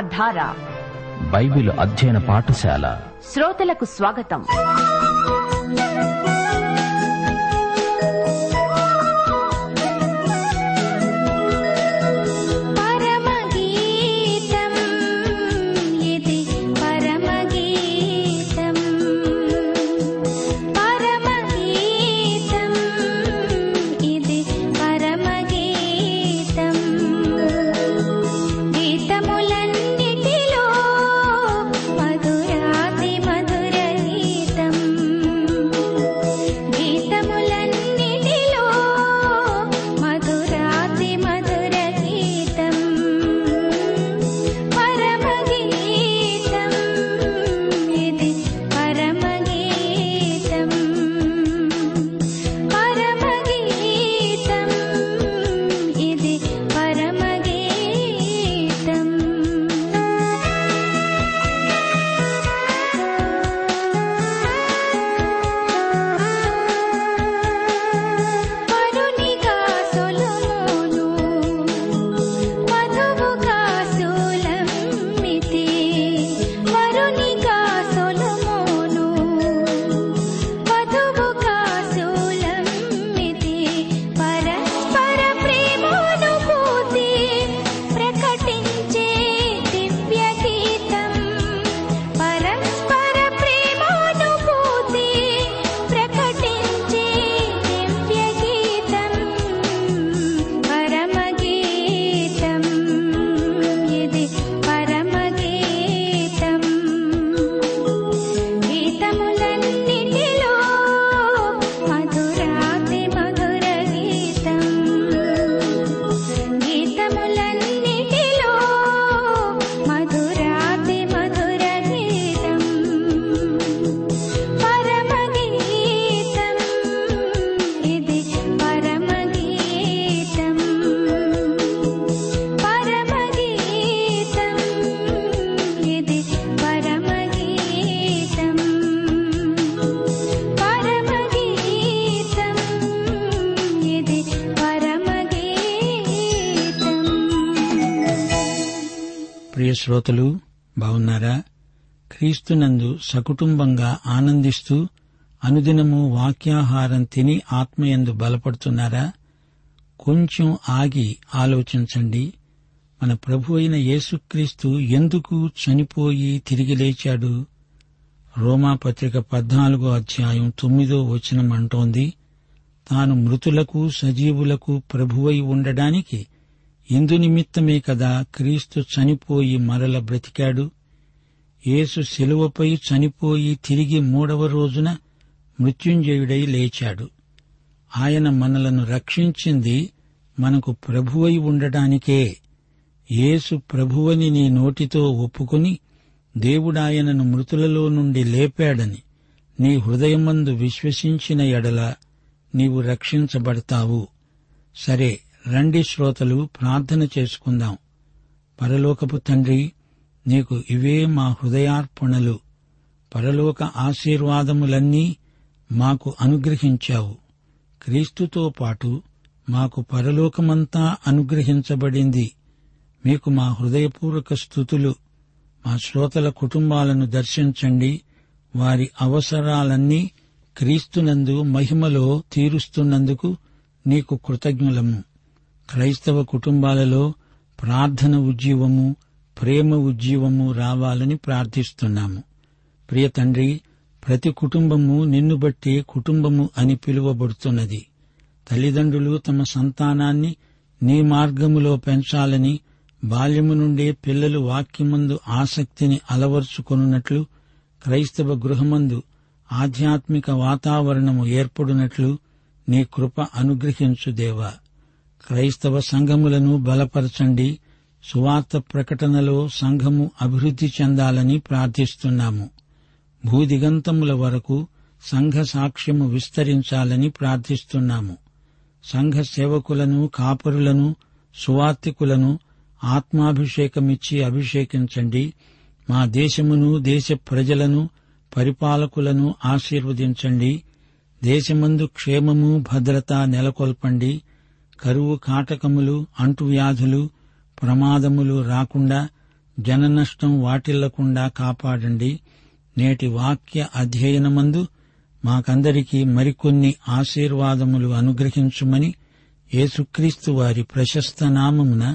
ప్రేమధార ప్రేమ ధార బైబిల్ అధ్యయన పాఠశాల. శ్రోతలకు స్వాగతం. శ్రోతలు బాగున్నారా క్రీస్తునందు సకుటుంబంగా ఆనందిస్తూ అనుదినము వాక్యాహారం తిని ఆత్మయందు బలపడుతున్నారా? కొంచెం ఆగి ఆలోచించండి. మన ప్రభు అయిన యేసుక్రీస్తు ఎందుకు చనిపోయి తిరిగి లేచాడు? రోమాపత్రిక పద్నాలుగో అధ్యాయం తొమ్మిదో వచనం అంటోంది తాను మృతులకు సజీవులకు ప్రభువై ఉండడానికి ఇందు నిమిత్తమే కదా క్రీస్తు చనిపోయి మరల బ్రతికాడు. యేసు శిలువపై చనిపోయి తిరిగి మూడవ రోజున మృత్యుంజయుడై లేచాడు. ఆయన మనలను రక్షించింది మనకు ప్రభువై ఉండడానికే. యేసు ప్రభువని నీ నోటితో ఒప్పుకొని దేవుడాయనను మృతులలో నుండి లేపాడని నీ హృదయమందు విశ్వసించిన ఎడల నీవు రక్షించబడతావు. సరే రండి శ్రోతలు ప్రార్థన చేసుకుందాం. పరలోకపు తండ్రి నీకు ఇవే మా హృదయార్పణలు. పరలోక ఆశీర్వాదములన్నీ మాకు అనుగ్రహించావు. క్రీస్తుతో పాటు మాకు పరలోకమంతా అనుగ్రహించబడింది. మీకు మా హృదయపూర్వక స్థుతులు మా శ్రోతల కుటుంబాలను దర్శించండి. వారి అవసరాలన్నీ క్రీస్తునందు మహిమలో తీరుస్తున్నందుకు నీకు కృతజ్ఞులము. క్రైస్తవ కుటుంబాలలో ప్రార్థన ఉజ్జీవము ప్రేమ ఉజ్జీవము రావాలని ప్రార్థిస్తున్నాము. ప్రియ తండ్రి ప్రతి కుటుంబము నిన్ను బట్టి కుటుంబము అని పిలువబడుతున్నది. తల్లిదండ్రులు తమ సంతానాన్ని నీ మార్గములో పెంచాలని బాల్యము నుండే పిల్లలు వాక్యమందు ఆసక్తిని అలవర్చుకొనున్నట్లు క్రైస్తవ గృహమందు ఆధ్యాత్మిక వాతావరణము ఏర్పడినట్లు నీ కృప అనుగ్రహించు దేవా క్రైస్తవ సంఘములను బలపరచండి. సువార్త ప్రకటనలో సంఘము అభివృద్ధి చెందాలని ప్రార్థిస్తున్నాము. భూదిగంతముల వరకు సంఘ సాక్ష్యము విస్తరించాలని ప్రార్థిస్తున్నాము. సంఘ సేవకులను కాపరులను సువార్తికులను ఆత్మాభిషేకమిచ్చి అభిషేకించండి. మా దేశమును దేశ ప్రజలను పరిపాలకులను ఆశీర్వదించండి. దేశమందు క్షేమము భద్రత నెలకొల్పండి. కరువు కాటకములు అంటువ్యాధులు ప్రమాదములు రాకుండా జననష్టం వాటిల్లకుండా కాపాడండి. నేటి వాక్య అధ్యయనమందు మాకందరికీ మరికొన్ని ఆశీర్వాదములు అనుగ్రహించుమని యేసుక్రీస్తు వారి ప్రశస్త నామమున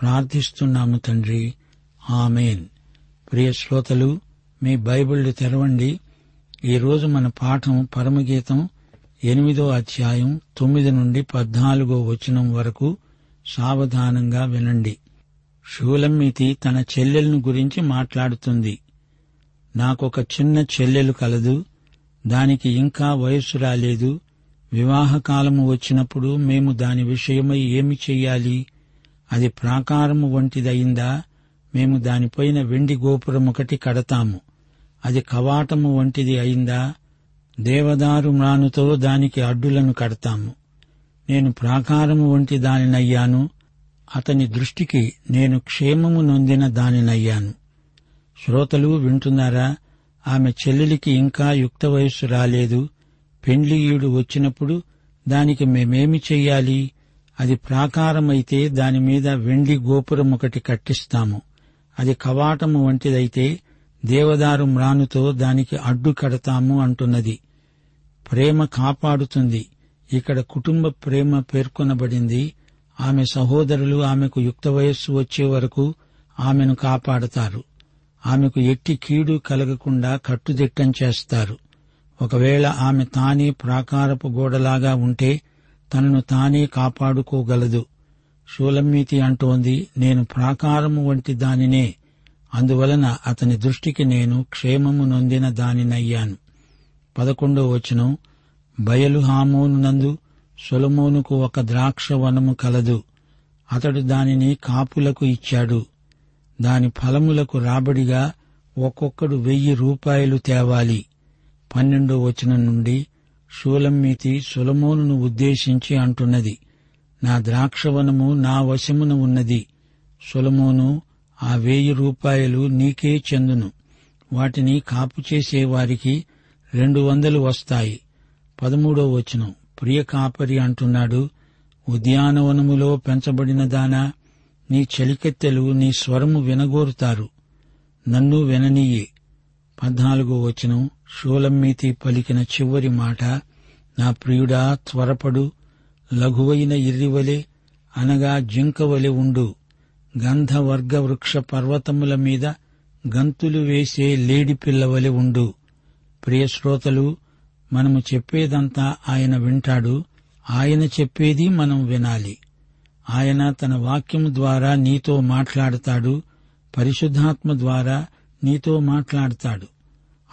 ప్రార్థిస్తున్నాము తండ్రి. ఆమెన్. ప్రియ శ్రోతలు మీ బైబిళ్ళు తెరవండి. ఈరోజు మన పాఠం పరమగీతం ఎనిమిదో అధ్యాయం తొమ్మిది నుండి పద్నాలుగో వచనం వరకు సావధానంగా వినండి. షూలమ్మితి తన చెల్లెలను గురించి మాట్లాడుతుంది. నాకొక చిన్న చెల్లెలు కలదు దానికి ఇంకా వయస్సు రాలేదు వివాహకాలము వచ్చినప్పుడు మేము దాని విషయమై ఏమి చెయ్యాలి అది ప్రాకారము వంటిదయిందా మేము దానిపైన వెండి గోపురం ఒకటి కడతాము అది కవాటము వంటిది అయిందా దేవదారు మ్రానుతో దానికి అడ్డులను కడతాము. నేను ప్రాకారము వంటి దానినయ్యాను. అతని దృష్టికి నేను క్షేమము నొందిన దానినయ్యాను. శ్రోతలు వింటున్నారా? ఆమె చెల్లెలికి ఇంకా యుక్త వయస్సు రాలేదు. పెండ్లియుడు వచ్చినప్పుడు దానికి మేమేమి చెయ్యాలి? అది ప్రాకారమైతే దానిమీద వెండి గోపురం ఒకటి కట్టిస్తాము. అది కవాటము వంటిదైతే దేవదారు మ్రానుతో దానికి అడ్డు కడతాము అంటున్నది. ప్రేమ కాపాడుతుంది. ఇక్కడ కుటుంబ ప్రేమ పేర్కొనబడింది. ఆమె సహోదరులు ఆమెకు యుక్త వయస్సు వచ్చే వరకు ఆమెను కాపాడతారు. ఆమెకు ఎట్టి కీడు కలగకుండా కట్టుదిట్టం చేస్తారు. ఒకవేళ ఆమె తానే ప్రాకారపు గోడలాగా ఉంటే తనను తానే కాపాడుకోగలదు. షూలమ్మీతి అంటోంది నేను ప్రాకారము వంటి దానినే. అందువలన అతని దృష్టికి నేను క్షేమము నొందిన దానినయ్యాను. పదకొండో వచనం బయలు హామోనునందు సొలమోనుకు ఒక ద్రాక్ష వనము కలదు. అతడు దానిని కాపులకు ఇచ్చాడు. దాని ఫలములకు రాబడిగా ఒక్కొక్కడు వెయ్యి రూపాయలు తేవాలి. పన్నెండో వచనం నుండి షూలమ్మీతి సులమోనును ఉద్దేశించి అంటున్నది నా ద్రాక్షవనము నా వశమున ఉన్నది. సులమోను ఆ వెయ్యి రూపాయలు నీకే చెందును. వాటిని కాపు చేసేవారికి రెండు వందలు వస్తాయి. పదమూడో వచనం. ప్రియ కాపరి అంటున్నాడు ఉద్యానవనములో పెంచబడిన దానా? నీ చలికెత్తెలు నీ స్వరము వినగోరుతారు. నన్ను విననీయే. పద్నాలుగో వచనం. షూలమ్మీతి పలికిన చివరి మాట నా ప్రియుడా త్వరపడు లఘువైన ఇర్రివలే అనగా జింకవలె ఉండు. గంధవర్గ వృక్ష పర్వతముల మీద గంతులు వేసే లేడి పిల్లవలె ఉండు. ప్రియశ్రోతలు మనము చెప్పేదంతా ఆయన వింటాడు. ఆయన చెప్పేది మనం వినాలి. ఆయన తన వాక్యము ద్వారా నీతో మాట్లాడతాడు. పరిశుద్ధాత్మ ద్వారా నీతో మాట్లాడతాడు.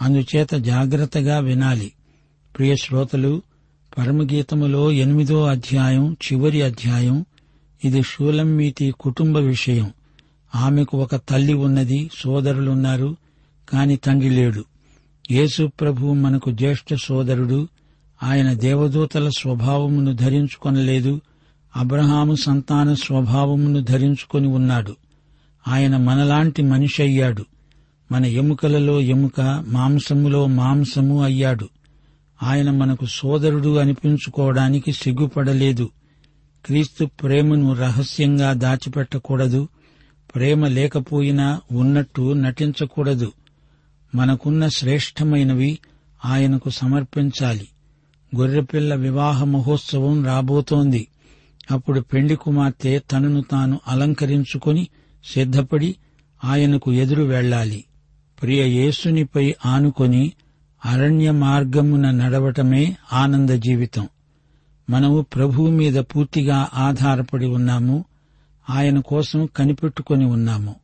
అందుచేత జాగ్రత్తగా వినాలి. ప్రియ శ్రోతలు పరమగీతములో ఎనిమిదో అధ్యాయం చివరి అధ్యాయం ఇది షూలమ్మీతి కుటుంబ విషయం. ఆమెకు ఒక తల్లి ఉన్నది సోదరులున్నారు కాని తండ్రి లేడు. యేసు ప్రభు మనకు జ్యేష్ఠ సోదరుడు. ఆయన దేవదూతల స్వభావమును ధరించుకొనలేదు. అబ్రహాము సంతాన స్వభావమును ధరించుకొని ఉన్నాడు. ఆయన మనలాంటి మనిషి అయ్యాడు. మన ఎముకలలో ఎముక మాంసములో మాంసము అయ్యాడు. ఆయన మనకు సోదరుడు అనిపించుకోవడానికి సిగ్గుపడలేదు. క్రీస్తు ప్రేమను రహస్యంగా దాచిపెట్టకూడదు. ప్రేమ లేకపోయినా ఉన్నట్టు నటించకూడదు. మనకున్న శ్రేష్టమైనవి ఆయనకు సమర్పించాలి. గొర్రెపిల్ల వివాహ మహోత్సవం రాబోతోంది. అప్పుడు పెండి కుమార్తె తనను తాను అలంకరించుకొని సిద్ధపడి ఆయనకు ఎదురు వెళ్ళాలి. ప్రియ యేసునిపై ఆనుకొని అరణ్య మార్గమున నడవటమే ఆనంద జీవితం. మనము ప్రభువు మీద పూర్తిగా ఆధారపడి ఉన్నాము. ఆయన కోసం కనిపెట్టుకొని ఉన్నాము.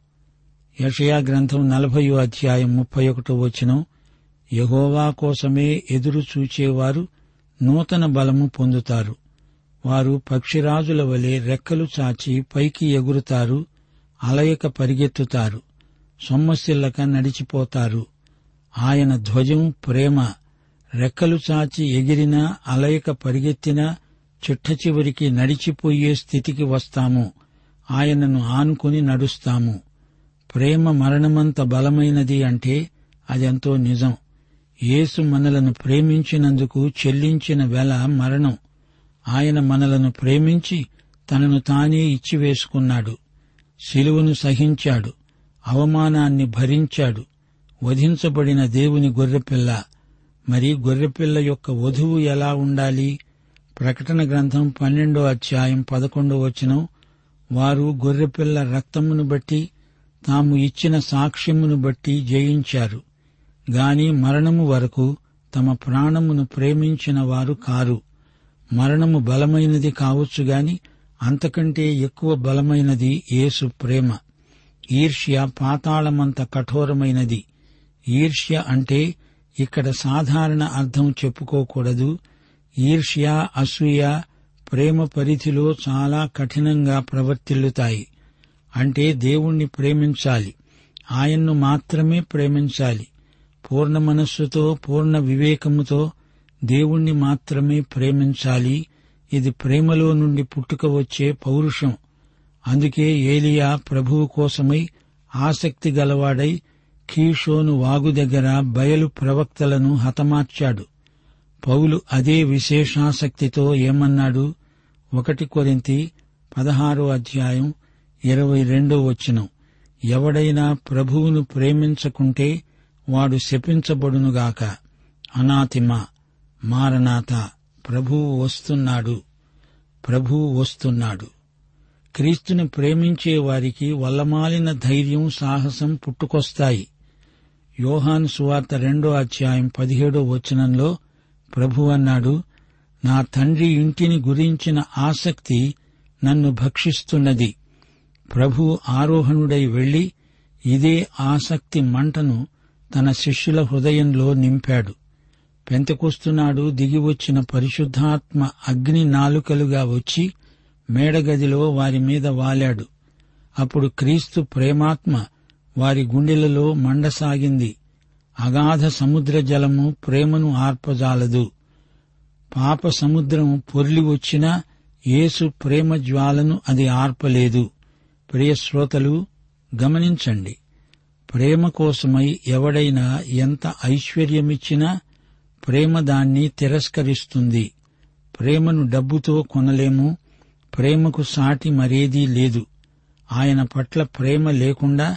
యషయా గ్రంథం నలభయో అధ్యాయం ముప్పై ఒకటో వచనం యహోవా కోసమే ఎదురు చూచేవారు నూతన బలము పొందుతారు. వారు పక్షిరాజుల వలె రెక్కలు చాచి పైకి ఎగురుతారు అలయక పరిగెత్తుతారు సొమ్మసిల్లక నడిచిపోతారు. ఆయన ధ్వజం ప్రేమ రెక్కలు చాచి ఎగిరినా అలయక పరిగెత్తినా చిట్ట చివరికి నడిచిపోయే స్థితికి వస్తాము. ఆయనను ఆనుకుని నడుస్తాము. ప్రేమ మరణమంత బలమైనది అంటే అదెంతో నిజం. యేసు మనలను ప్రేమించినందుకు చెల్లించిన వెల మరణం. ఆయన మనలను ప్రేమించి తనను తానే ఇచ్చివేసుకున్నాడు. శిలువను సహించాడు. అవమానాన్ని భరించాడు. వధించబడిన దేవుని గొర్రెపిల్ల. మరి గొర్రెపిల్ల యొక్క వధువు ఎలా ఉండాలి? ప్రకటన గ్రంథం పన్నెండో అధ్యాయం పదకొండో వచనం వారు గొర్రెపిల్ల రక్తమును బట్టి తాము ఇచ్చిన సాక్ష్యమును బట్టి జయించారు. గాని మరణము వరకు తమ ప్రాణమును ప్రేమించిన వారు కారు. మరణము బలమైనది కావచ్చు గాని అంతకంటే ఎక్కువ బలమైనది యేసు ప్రేమ. ఈర్ష్య పాతాళమంత కఠోరమైనది. ఈర్ష్య అంటే ఇక్కడ సాధారణ అర్థం చెప్పుకోకూడదు. ఈర్ష్య అసూయ ప్రేమ పరిధిలో చాలా కఠినంగా ప్రవర్తిల్లుతాయి. అంటే దేవుణ్ణి ప్రేమించాలి. ఆయన్ను మాత్రమే ప్రేమించాలి. పూర్ణ మనస్సుతో పూర్ణ వివేకముతో దేవుణ్ణి మాత్రమే ప్రేమించాలి. ఇది ప్రేమలో నుండి పుట్టుక వచ్చే పౌరుషం. అందుకే ఏలియా ప్రభువు కోసమై ఆసక్తి గలవాడై కీషోను వాగు దగ్గర బయలు ప్రవక్తలను హతమార్చాడు. పౌలు అదే విశేషాసక్తితో ఏమన్నాడు? ఒకటి కొరింతి పదహారో అధ్యాయం ఇరవై రెండో వచనం. ఎవడైనా ప్రభువును ప్రేమించకుంటే వాడు శపించబడునుగాక అనాతిమ మారనాథ ప్రభువు వస్తున్నాడు. ప్రభువు వస్తున్నాడు. క్రీస్తుని ప్రేమించే వారికి వల్లమాలిన ధైర్యం సాహసం పుట్టుకొస్తాయి. యోహాను సువార్త రెండో అధ్యాయం పదిహేడో వచనంలో ప్రభు అన్నాడు నా తండ్రి ఇంటిని గురించిన ఆసక్తి నన్ను భక్షిస్తున్నది. ప్రభు ఆరోహణుడై వెళ్ళి ఇదే ఆసక్తి మంటను తన శిష్యుల హృదయంలో నింపాడు. పెంతకొస్తున్నాడు దిగివచ్చిన పరిశుద్ధాత్మ అగ్ని నాలుకలుగా వచ్చి మేడగదిలో వారి మీద వాలాడు. అప్పుడు క్రీస్తు ప్రేమాత్మ వారి గుండెలలో మండసాగింది. అగాధ సముద్ర జలము ప్రేమను ఆర్పజాలదు. పాప సముద్రం పొర్లి వచ్చినా యేసు ప్రేమ జ్వాలను అది ఆర్పలేదు. ప్రియ శ్రోతలు గమనించండి. ప్రేమ కోసమై ఎవడైనా ఎంత ఐశ్వర్యమిచ్చినా ప్రేమ దాన్ని తిరస్కరిస్తుంది. ప్రేమను డబ్బుతో కొనలేము ప్రేమకు సాటి మరేదీ లేదు. ఆయన పట్ల ప్రేమ లేకుండా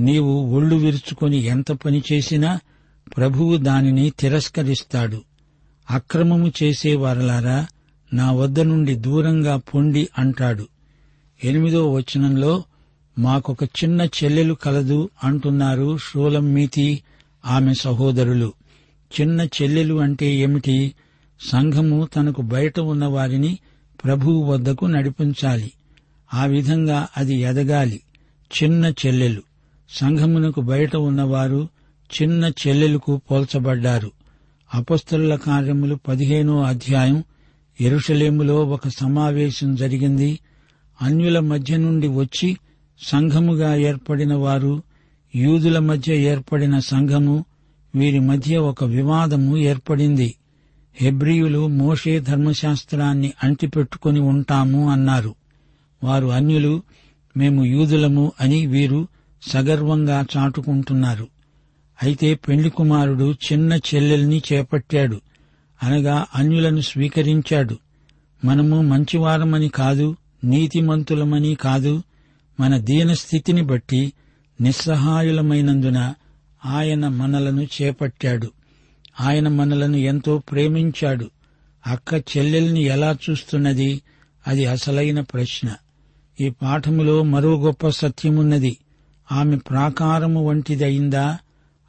నీవు ఒళ్ళు విరుచుకొని ఎంత పని చేసినా ప్రభువు దానిని తిరస్కరిస్తాడు. అక్రమము చేసేవారలారా నా వద్ద నుండి దూరంగా పొండి అంటాడు. ఎనిమిదో వచనంలో మాకొక చిన్న చెల్లెలు కలదు అంటున్నారు షూలమ్మీతి ఆమె సహోదరులు. చిన్న చెల్లెలు అంటే ఏమిటి? సంఘము తనకు బయట ఉన్న వారిని ప్రభువు వద్దకు నడిపించాలి. ఆ విధంగా అది ఎదగాలి. చిన్న చెల్లెలు. సంఘమునకు బయట ఉన్నవారు చిన్న చెల్లెలకు పోల్చబడ్డారు. అపస్తుల కార్యములు పదిహేనో అధ్యాయం ఎరుషలేములో ఒక సమావేశం జరిగింది. అన్యుల మధ్య నుండి వచ్చి సంఘముగా ఏర్పడిన వారు యూదుల మధ్య ఏర్పడిన సంఘము వీరి మధ్య ఒక వివాదము ఏర్పడింది. హెబ్రియులు మోషే ధర్మశాస్త్రాన్ని అంటిపెట్టుకుని ఉంటాము అన్నారు. వారు అన్యులు మేము యూదులము అని వీరు సగర్వంగా చాటుకుంటున్నారు. అయితే పెళ్ళి కుమారుడు చిన్న చెల్లెల్ని చేపట్టాడు. అనగా అన్యులను స్వీకరించాడు. మనము మంచివారమని కాదు నీతిమంతులమని కాదు మన దీనస్థితిని బట్టి నిస్సహాయులమైనందున ఆయన మనలను చేపట్టాడు. ఆయన మనలను ఎంతో ప్రేమించాడు. అక్క చెల్లెల్ని ఎలా చూస్తున్నది? అది అసలైన ప్రశ్న. ఈ పాఠములో మరో గొప్ప సత్యమున్నది. ఆమె ప్రాకారము వంటిదయిందా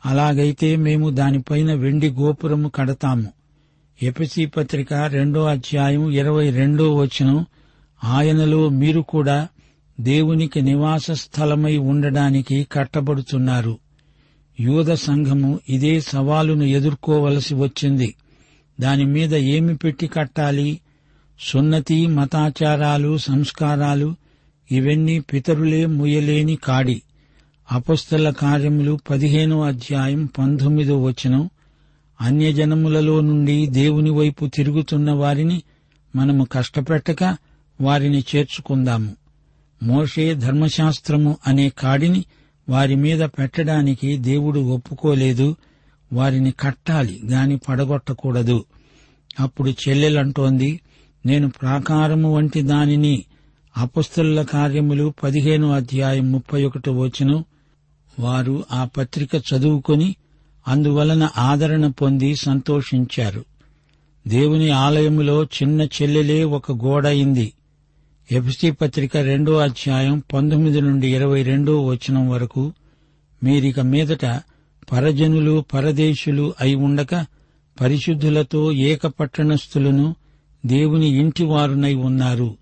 అలాగైతే మేము దానిపైన వెండి గోపురము కడతాము. ఎపిసి పత్రిక రెండో అధ్యాయం ఇరవై రెండో వచనం ఆయనలో మీరు కూడా దేవునికి నివాస స్థలమై ఉండడానికి కట్టబడుతున్నారు యూద సంఘము ఇదే సవాలును ఎదుర్కోవలసి వచ్చింది. దాని మీద ఏమి పెట్టి కట్టాలి? సున్నతి మతాచారాలు సంస్కారాలు ఇవన్నీ పితరులే ముయ్యలేని కాడి. అపస్తుల కార్యములు పదిహేనో అధ్యాయం పంతొమ్మిదో వచనం. అన్యజనములలో నుండి దేవుని వైపు తిరుగుతున్న వారిని మనము కష్టపెట్టక వారిని చేర్చుకుందాము. మోషే ధర్మశాస్త్రము అనే కాడిని వారి మీద పెట్టడానికి దేవుడు ఒప్పుకోలేదు. వారిని కట్టాలి గాని పడగొట్టకూడదు. అప్పుడు చెల్లెలంటోంది నేను ప్రాకారము వంటి దానిని అపస్తుల కార్యములు పదిహేను అధ్యాయం ముప్పై ఒకటి వచ్చిన వారు ఆ పత్రిక చదువుకొని అందువలన ఆదరణ పొంది సంతోషించారు. దేవుని ఆలయములో చిన్న చెల్లెలే ఒక గోడ అయింది. ఎఫ్సీ పత్రిక రెండో అధ్యాయం పంతొమ్మిది నుండి ఇరవై రెండో వచనం వరకు మీరిక మీదట పరజనులు పరదేశులు అయి ఉండక పరిశుద్ధులతో ఏకపట్టణస్థులను దేవుని ఇంటివారునై ఉన్నారు.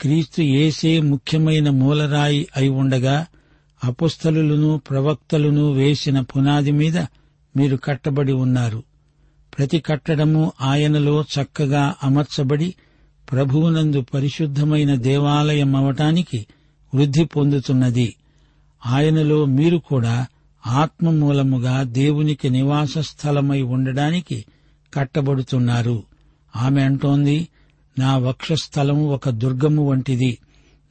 క్రీస్తు ఏసే ముఖ్యమైన మూలరాయి అయి ఉండగా అపుస్తలులను ప్రవక్తలను వేసిన పునాది మీద మీరు కట్టబడి ఉన్నారు. ప్రతి కట్టడము ఆయనలో చక్కగా అమర్చబడి ప్రభువునందు పరిశుద్ధమైన దేవాలయం అవటానికి వృద్ధి పొందుతున్నది. ఆయనలో మీరు కూడా ఆత్మ మూలముగా దేవునికి నివాస స్థలమై ఉండడానికి కట్టబడుతున్నారు. ఆమె అంటోంది నా వక్షస్థలం ఒక దుర్గము వంటిది.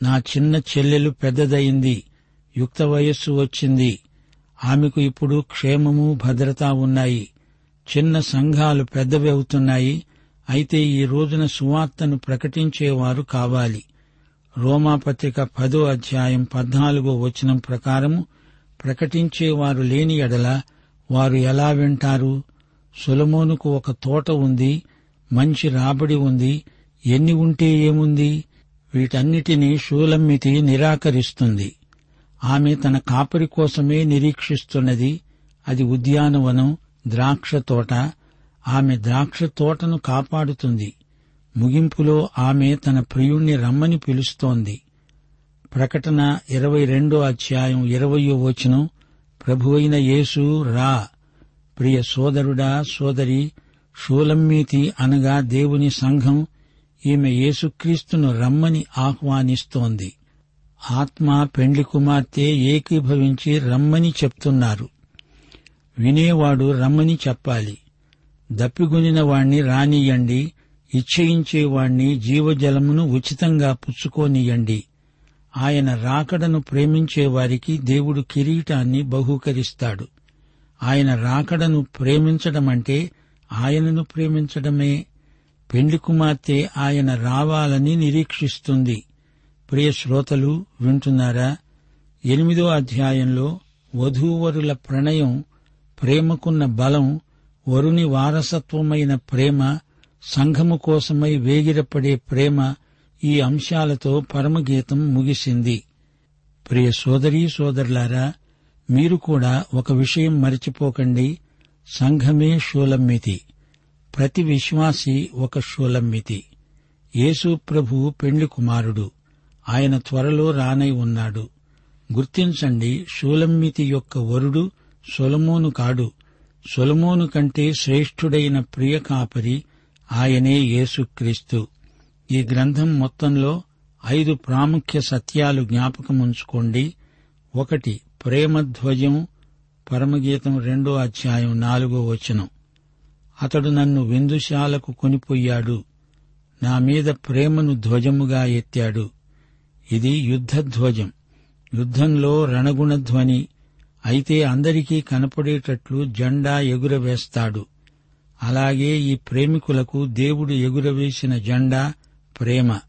నా చిన్న చెల్లెలు పెద్దదయింది. యుక్త వయస్సు వచ్చింది. ఆమెకు ఇప్పుడు క్షేమము భద్రత ఉన్నాయి. చిన్న సంఘాలు పెద్దవి అవుతున్నాయి అయితే ఈ రోజున సువార్తను ప్రకటించేవారు కావాలి. రోమాపత్రిక పదో అధ్యాయం పద్నాలుగో వచనం ప్రకారము ప్రకటించేవారు లేని ఎడల వారు ఎలా వింటారు? సులమోనుకు ఒక తోట ఉంది మంచి రాబడి ఉంది ఎన్ని ఉంటే ఏముంది? వీటన్నిటినీ షూలమ్మితి నిరాకరిస్తుంది. ఆమె తన కాపరి కోసమే నిరీక్షిస్తున్నది అది ఉద్యానవనం ద్రాక్ష తోట ఆమె ద్రాక్ష తోటను కాపాడుతుంది. ముగింపులో ఆమె తన ప్రియుణ్ణి రమ్మని పిలుస్తోంది. ప్రకటన ఇరవై రెండో అధ్యాయం ఇరవయో వచనం ప్రభువైన యేసు రా. ప్రియ సోదరుడా సోదరి షూలమ్మీతి అనగా దేవుని సంఘం ఈమె యేసుక్రీస్తును రమ్మని ఆహ్వానిస్తోంది. ఆత్మ పెండ్లి కుమార్తె ఏకీభవించి రమ్మని చెప్తున్నారు. వినేవాడు రమ్మని చెప్పాలి. దప్పిగొనిన వాణ్ణి రానియండి ఇచ్చయించేవాణ్ణి జీవజలమును ఉచితంగా పుచ్చుకోనియండి ఆయన రాకడను ప్రేమించేవారికి దేవుడు కిరీటాన్ని బహూకరిస్తాడు. ఆయన రాకడను ప్రేమించడమంటే ఆయనను ప్రేమించడమే. పెండ్లి కుమార్తె ఆయన రావాలని నిరీక్షిస్తుంది. ప్రియ శ్రోతలు వింటున్నారా? ఎనిమిదో అధ్యాయంలో వధూవరుల ప్రణయం ప్రేమకున్న బలం వరుని వారసత్వమైన ప్రేమ సంఘము కోసమై వేగిరపడే ప్రేమ ఈ అంశాలతో పరమగీతం ముగిసింది. ప్రియ సోదరీ సోదరులారా మీరు కూడా ఒక విషయం మరిచిపోకండి. సంఘమే షూలమ్మితి. ప్రతి విశ్వాసి ఒక షూలమ్మితి. యేసు ప్రభు పెండ్లి కుమారుడు. ఆయన త్వరలో రానై ఉన్నాడు. గుర్తించండి షూలమ్మితి యొక్క వరుడు సొలమోను కాడు. సొలమోను కంటే శ్రేష్ఠుడైన ప్రియ కాపరి ఆయనే యేసుక్రీస్తు. ఈ గ్రంథం మొత్తంలో ఐదు ప్రాముఖ్య సత్యాలు జ్ఞాపకముంచుకోండి. ఒకటి ప్రేమధ్వజం పరమగీతం రెండో అధ్యాయం నాలుగో వచనం. అతడు నన్ను విందుశాలకు కొనిపోయాడు. నా మీద ప్రేమను ధ్వజముగా ఎత్తాడు. ఇది యుద్ధధ్వజం. యుద్ధంలో రణగుణధ్వని అయితే అందరికీ కనపడేటట్లు జెండా ఎగురవేస్తాడు. అలాగే ఈ ప్రేమికులకు దేవుడు ఎగురవేసిన జెండా ప్రేమ.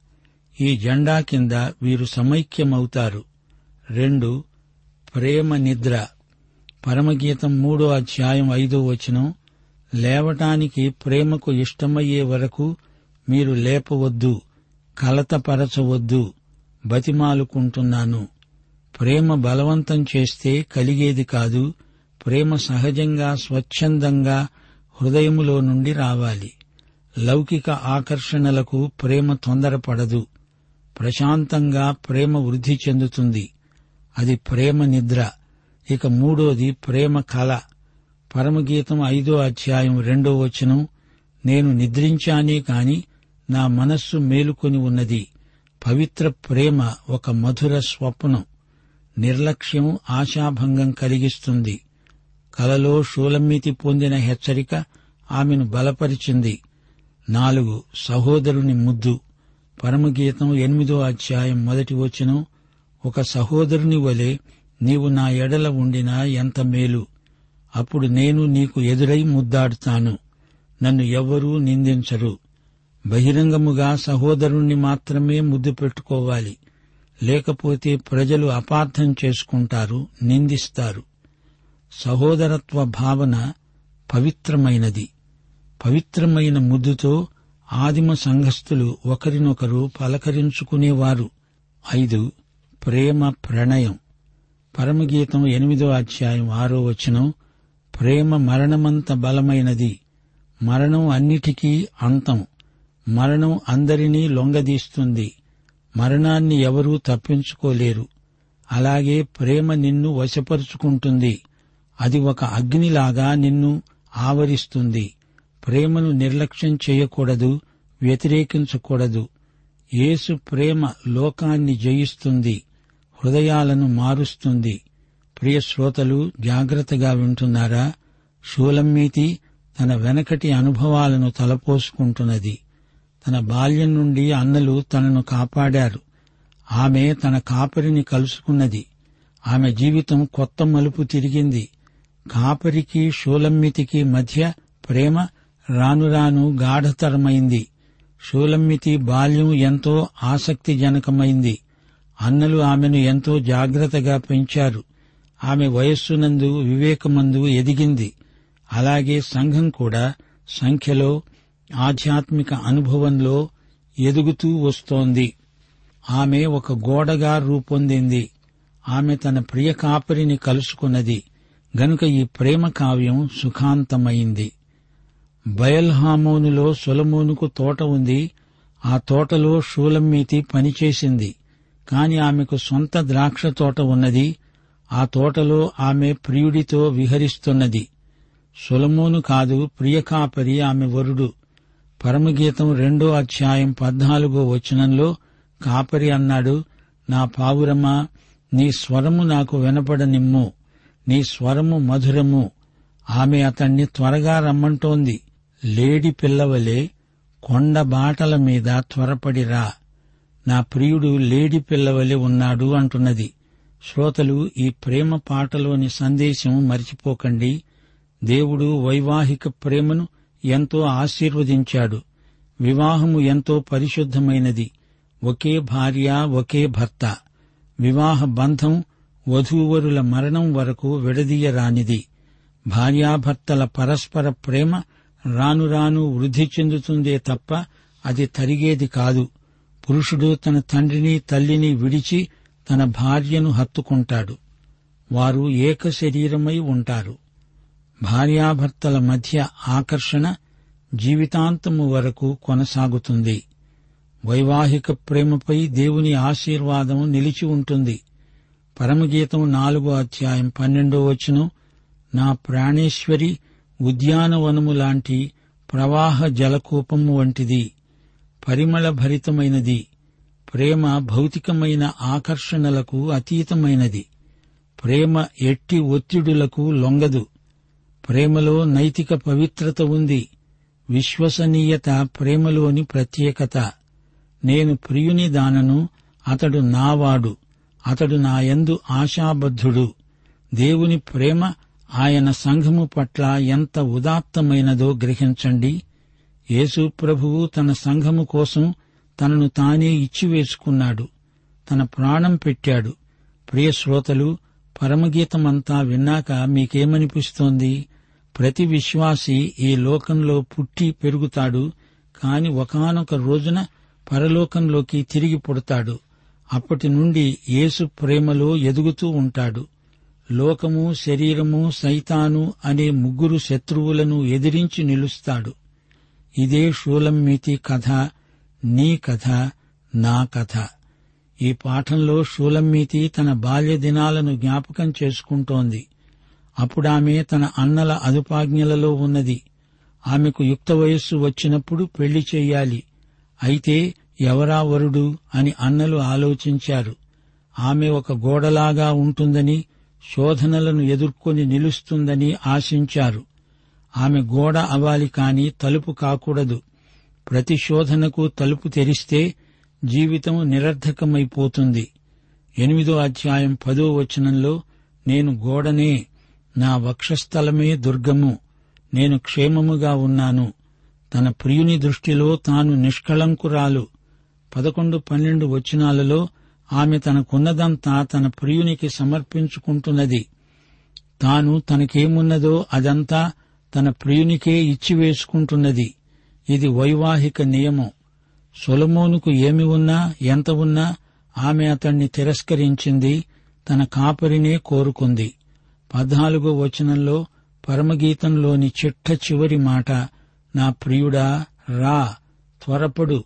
ఈ జెండా కింద వీరు సమైక్యమవుతారు. రెండు ప్రేమ నిద్ర. పరమగీతం మూడో అధ్యాయం ఐదో వచనం లేవటానికి ప్రేమకు ఇష్టమయ్యే వరకు మీరు లేపవద్దు కలతపరచవద్దు బతిమాలుకుంటున్నాను. ప్రేమ బలవంతం చేస్తే కలిగేది కాదు ప్రేమ సహజంగా స్వచ్ఛందంగా హృదయములో నుండి రావాలి. లౌకిక ఆకర్షణలకు ప్రేమ తొందరపడదు. ప్రశాంతంగా ప్రేమ వృద్ధి చెందుతుంది. అది ప్రేమ నిద్ర. ఇక మూడోది ప్రేమ కళ. పరమగీతం ఐదో అధ్యాయం రెండో వచనం నేను నిద్రించానే కాని నా మనస్సు మేలుకొని ఉన్నది. పవిత్ర ప్రేమ ఒక మధుర స్వప్నం. నిర్లక్ష్యం ఆశాభంగం కలిగిస్తుంది. కలలో షూలమ్మితి పొందిన హెచ్చరిక ఆమెను బలపరిచింది. నాలుగు సహోదరుని ముద్దు. పరమగీతం ఎనిమిదో అధ్యాయం మొదటి వచనం ఒక సహోదరుని వలె నీవు నా ఎడల ఉండినా ఎంత మేలు. అప్పుడు నేను నీకు ఎదురై ముద్దాడుతాను. నన్ను ఎవ్వరూ నిందించరు. బహిరంగముగా సహోదరుణ్ణి మాత్రమే ముద్దు పెట్టుకోవాలి. లేకపోతే ప్రజలు అపార్థం చేసుకుంటారు నిందిస్తారు. సహోదరత్వ భావన పవిత్రమైనది. పవిత్రమైన ముద్దుతో ఆదిమ సంఘస్థులు ఒకరినొకరు పలకరించుకునేవారు. ఐదు ప్రేమ ప్రణయం. పరమగీతం ఎనిమిదో అధ్యాయం ఆరో వచనం ప్రేమ మరణమంత బలమైనది. మరణం అన్నిటికీ అంతం. మరణం అందరినీ లొంగదీస్తుంది. మరణాన్ని ఎవరూ తప్పించుకోలేరు. అలాగే ప్రేమ నిన్ను వశపరుచుకుంటుంది. అది ఒక అగ్నిలాగా నిన్ను ఆవరిస్తుంది. ప్రేమను నిర్లక్ష్యం చేయకూడదు వ్యతిరేకించకూడదు. యేసు ప్రేమ లోకాన్ని జయిస్తుంది హృదయాలను మారుస్తుంది. ప్రియ శ్రోతలు జాగ్రత్తగా వింటున్నారా? షూలమ్మీతి తన వెనకటి అనుభవాలను తలపోసుకుంటున్నది. తన బాల్యం నుండి అన్నలు తనను కాపాడారు. ఆమె తన కాపరిని కలుసుకున్నది. ఆమె జీవితం కొత్త మలుపు తిరిగింది. కాపరికి షూలమ్మితికి మధ్య ప్రేమ రానురాను గాఢతరమైంది. షూలమ్మితి బాల్యం ఎంతో ఆసక్తిజనకమైంది. అన్నలు ఆమెను ఎంతో జాగ్రత్తగా పెంచారు. ఆమె వయస్సునందు వివేకమందు ఎదిగింది. అలాగే సంఘం కూడా సంఖ్యలో ఆధ్యాత్మిక అనుభవంలో ఎదుగుతూ వస్తోంది. ఆమె ఒక గోడగా రూపొందింది. ఆమె తన ప్రియ కాపరిని కలుసుకున్నది. గనుక ఈ ప్రేమ కావ్యం సుఖాంతమైంది. బయల్హామోనులో సొలమోనుకు తోట ఉంది. ఆ తోటలో షూలమ్మీతి పనిచేసింది. కాని ఆమెకు సొంత ద్రాక్ష తోట ఉన్నది. ఆ తోటలో ఆమె ప్రియుడితో విహరిస్తున్నది. సొలమోను కాదు ప్రియకాపరి ఆమె వరుడు. పరమగీతం రెండో అధ్యాయం పద్నాలుగో వచనంలో కాపరి అన్నాడు నా పావురమా నీ స్వరము నాకు వినపడనిమ్ము నీ స్వరము మధురము. ఆమె అతణ్ణి త్వరగా రమ్మంటోంది లేడి పిల్లవలే కొండ బాటల మీద త్వరపడిరా. నా ప్రియుడు లేడి పిల్లవలే ఉన్నాడు అంటున్నది. శ్రోతలు ఈ ప్రేమ పాటలోని సందేశం మరిచిపోకండి. దేవుడు వైవాహిక ప్రేమను ఎంతో ఆశీర్వదించాడు. వివాహము ఎంతో పరిశుద్ధమైనది. ఒకే భార్య ఒకే భర్త. వివాహ బంధం వధూవరుల మరణం వరకు విడదీయరానిది. భార్యాభర్తల పరస్పర ప్రేమ రాను రాను వృద్ధి చెందుతుందే తప్ప అది తరిగేది కాదు. పురుషుడు తన తండ్రిని తల్లిని విడిచి తన భార్యను హత్తుకుంటాడు. వారు ఏక శరీరమై ఉంటారు. భార్యాభర్తల మధ్య ఆకర్షణ జీవితాంతము వరకు కొనసాగుతుంది. వైవాహిక ప్రేమపై దేవుని ఆశీర్వాదం నిలిచి ఉంటుంది. పరమగీతం నాలుగో అధ్యాయం పన్నెండో వచనం నా ప్రాణేశ్వరి ఉద్యానవనము లాంటి ప్రవాహ జలకూపము వంటిది. పరిమళ భరితమైనది ప్రేమ భౌతికమైన ఆకర్షణలకు అతీతమైనది. ప్రేమ ఎట్టి ఒత్తిడులకు లొంగదు. ప్రేమలో నైతిక పవిత్రత ఉంది. విశ్వసనీయత ప్రేమలోని ప్రత్యేకత. నేను ప్రియుని దానను అతడు నావాడు అతడు నాయందు ఆశాబద్ధుడు. దేవుని ప్రేమ ఆయన సంఘము పట్ల ఎంత ఉదాత్తమైనదో గ్రహించండి. యేసు ప్రభువు తన సంఘము కోసం తనను తానే ఇచ్చివేసుకున్నాడు. తన ప్రాణం పెట్టాడు. ప్రియ శ్రోతలు పరమగీతమంతా విన్నాక మీకేమనిపిస్తోంది? ప్రతి విశ్వాసి ఈ లోకంలో పుట్టి పెరుగుతాడు కాని ఒకానొక రోజున పరలోకంలోకి తిరిగి పుడతాడు. అప్పటి నుండి యేసు ప్రేమలో ఎదుగుతూ ఉంటాడు. లోకము శరీరము సైతాను అనే ముగ్గురు శత్రువులను ఎదిరించి నిలుస్తాడు. ఇదే షూలమ్మితి కథ నీ కథ నా కథ. ఈ పాఠంలో షూలమ్మితి తన బాల్య దినాలను జ్ఞాపకం చేసుకుంటోంది. అప్పుడామె తన అన్నల అదుపాజ్ఞలలో ఉన్నది. ఆమెకు యుక్త వయస్సు వచ్చినప్పుడు పెళ్ళి చేయాలి. అయితే ఎవరా వరుడు అని అన్నలు ఆలోచించారు. ఆమె ఒక గోడలాగా ఉంటుందని శోధనలను ఎదుర్కొని నిలుస్తుందని ఆశించారు. ఆమె గోడ అవ్వాలి కాని తలుపు కాకూడదు. ప్రతి శోధనకు తలుపు తెరిస్తే జీవితం నిరర్ధకమైపోతుంది ఎనిమిదో అధ్యాయం పదో వచనంలో నేను గోడనే నా వక్షస్థలమే దుర్గము. నేను క్షేమముగా ఉన్నాను. తన ప్రియుని దృష్టిలో తాను నిష్కళంకురాలు. పదకొండు పన్నెండు వచనాలలో ఆమె తనకున్నదంతా తన ప్రియునికి సమర్పించుకుంటున్నది. తాను తనకేమున్నదో అదంతా తన ప్రియునికే ఇచ్చివేసుకుంటున్నది. ఇది వైవాహిక నియమం. సొలమోనుకు ఏమి ఉన్నా ఎంత ఉన్నా ఆమె అతణ్ణి తిరస్కరించింది తన కాపరినే కోరుకుంది. పద్నాలుగో వచనంలో పరమగీతంలోని చిట్ట చివరి మాట నా ప్రియుడా రా త్వరపడు.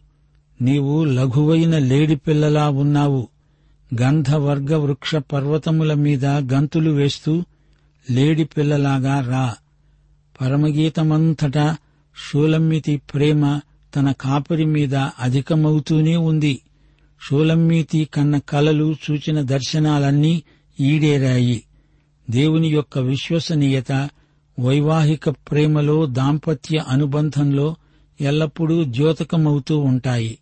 నీవు లఘువైన లేడిపిల్లలా ఉన్నావు. గంధవర్గ వృక్ష పర్వతముల మీద గంతులు వేస్తూ లేడిపిల్లలాగా రా. పరమగీతమంతటా షూలమ్మితి ప్రేమ తన కాపరి మీద అధికమవుతూనే ఉంది. షూలమ్మితి కన్న కలలు చూచిన దర్శనాలన్నీ ఈడేరాయి. దేవుని యొక్క విశ్వసనీయత వైవాహిక ప్రేమలో దాంపత్య అనుబంధంలో ఎల్లప్పుడూ ద్యోతకమవుతూ ఉంటాయి.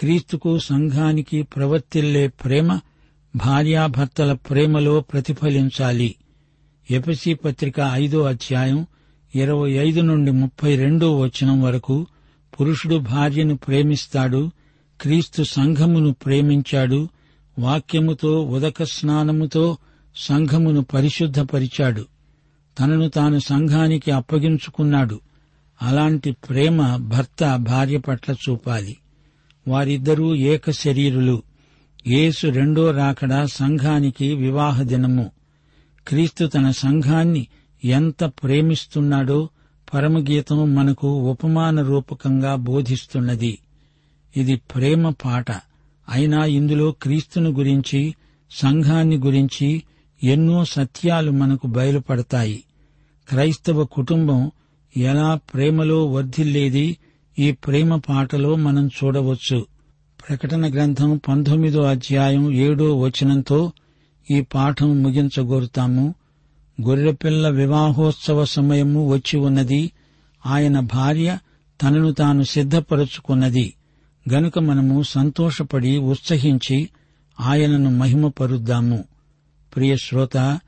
క్రీస్తుకు సంఘానికి ప్రవర్తిల్లే ప్రేమ భార్యాభర్తల ప్రేమలో ప్రతిఫలించాలి. ఎపిసి పత్రిక ఐదో అధ్యాయం ఇరవై ఐదు నుండి ముప్పై రెండో వచనం వరకు పురుషుడు భార్యను ప్రేమిస్తాడు క్రీస్తు సంఘమును ప్రేమించాడు వాక్యముతో ఉదక స్నానముతో సంఘమును పరిశుద్ధపరిచాడు. తనను తాను సంఘానికి అప్పగించుకున్నాడు. అలాంటి ప్రేమ భర్త భార్య పట్ల చూపాలి. వారిద్దరూ ఏక శరీరులు. యేసు రెండో రాకడా సంఘానికి వివాహ దినము. క్రీస్తు తన సంఘాన్ని ఎంత ప్రేమిస్తున్నాడో పరమగీతం మనకు ఉపమాన రూపకంగా బోధిస్తున్నది. ఇది ప్రేమ పాట. అయినా ఇందులో క్రీస్తును గురించి సంఘాన్ని గురించి ఎన్నో సత్యాలు మనకు బయలుపడతాయి. క్రైస్తవ కుటుంబం ఎలా ప్రేమలో వర్ధిల్లేది ఈ ప్రేమ పాటలో మనం చూడవచ్చు. ప్రకటన గ్రంథం పంతొమ్మిదో అధ్యాయం ఏడో వచనంతో ఈ పాఠం ముగించగోరుతాము. గొర్రెపిల్ల వివాహోత్సవ సమయము వచ్చి ఉన్నది. ఆయన భార్య తనను తాను సిద్ధపరుచుకున్నది. గనుక మనము సంతోషపడి ఉత్సహించి ఆయనను మహిమపరుద్దాము. ప్రియ శ్రోత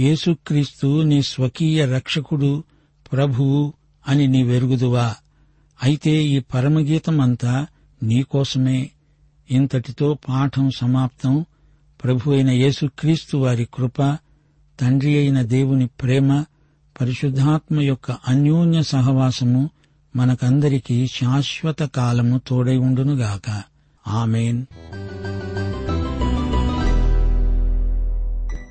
యేసుక్రీస్తు నీ స్వకీయ రక్షకుడు ప్రభువు అని నీ వెరుగుదువా అయితే ఈ పరమగీతమంతా నీకోసమే ఇంతటితో పాఠం సమాప్తం. ప్రభు అయిన యేసుక్రీస్తు వారి కృప తండ్రి అయిన దేవుని ప్రేమ పరిశుద్ధాత్మ యొక్క అన్యోన్య సహవాసము మనకందరికీ శాశ్వత కాలము తోడై ఉండునుగాక. ఆమెన్.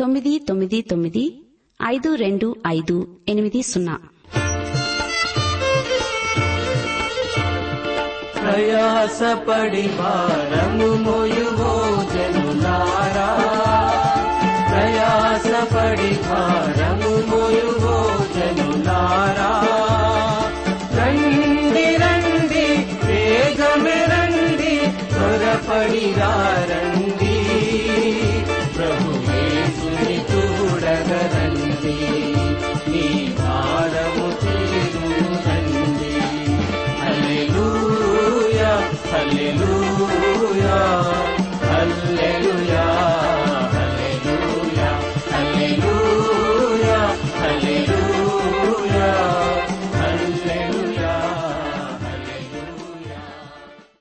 తొమ్మిది తొమ్మిది తొమ్మిది ఐదు రెండు ఐదు ఎనిమిది సున్నా. ప్రయాసపడి భారము మోయువో జనులారా. ప్రయాసపడి భార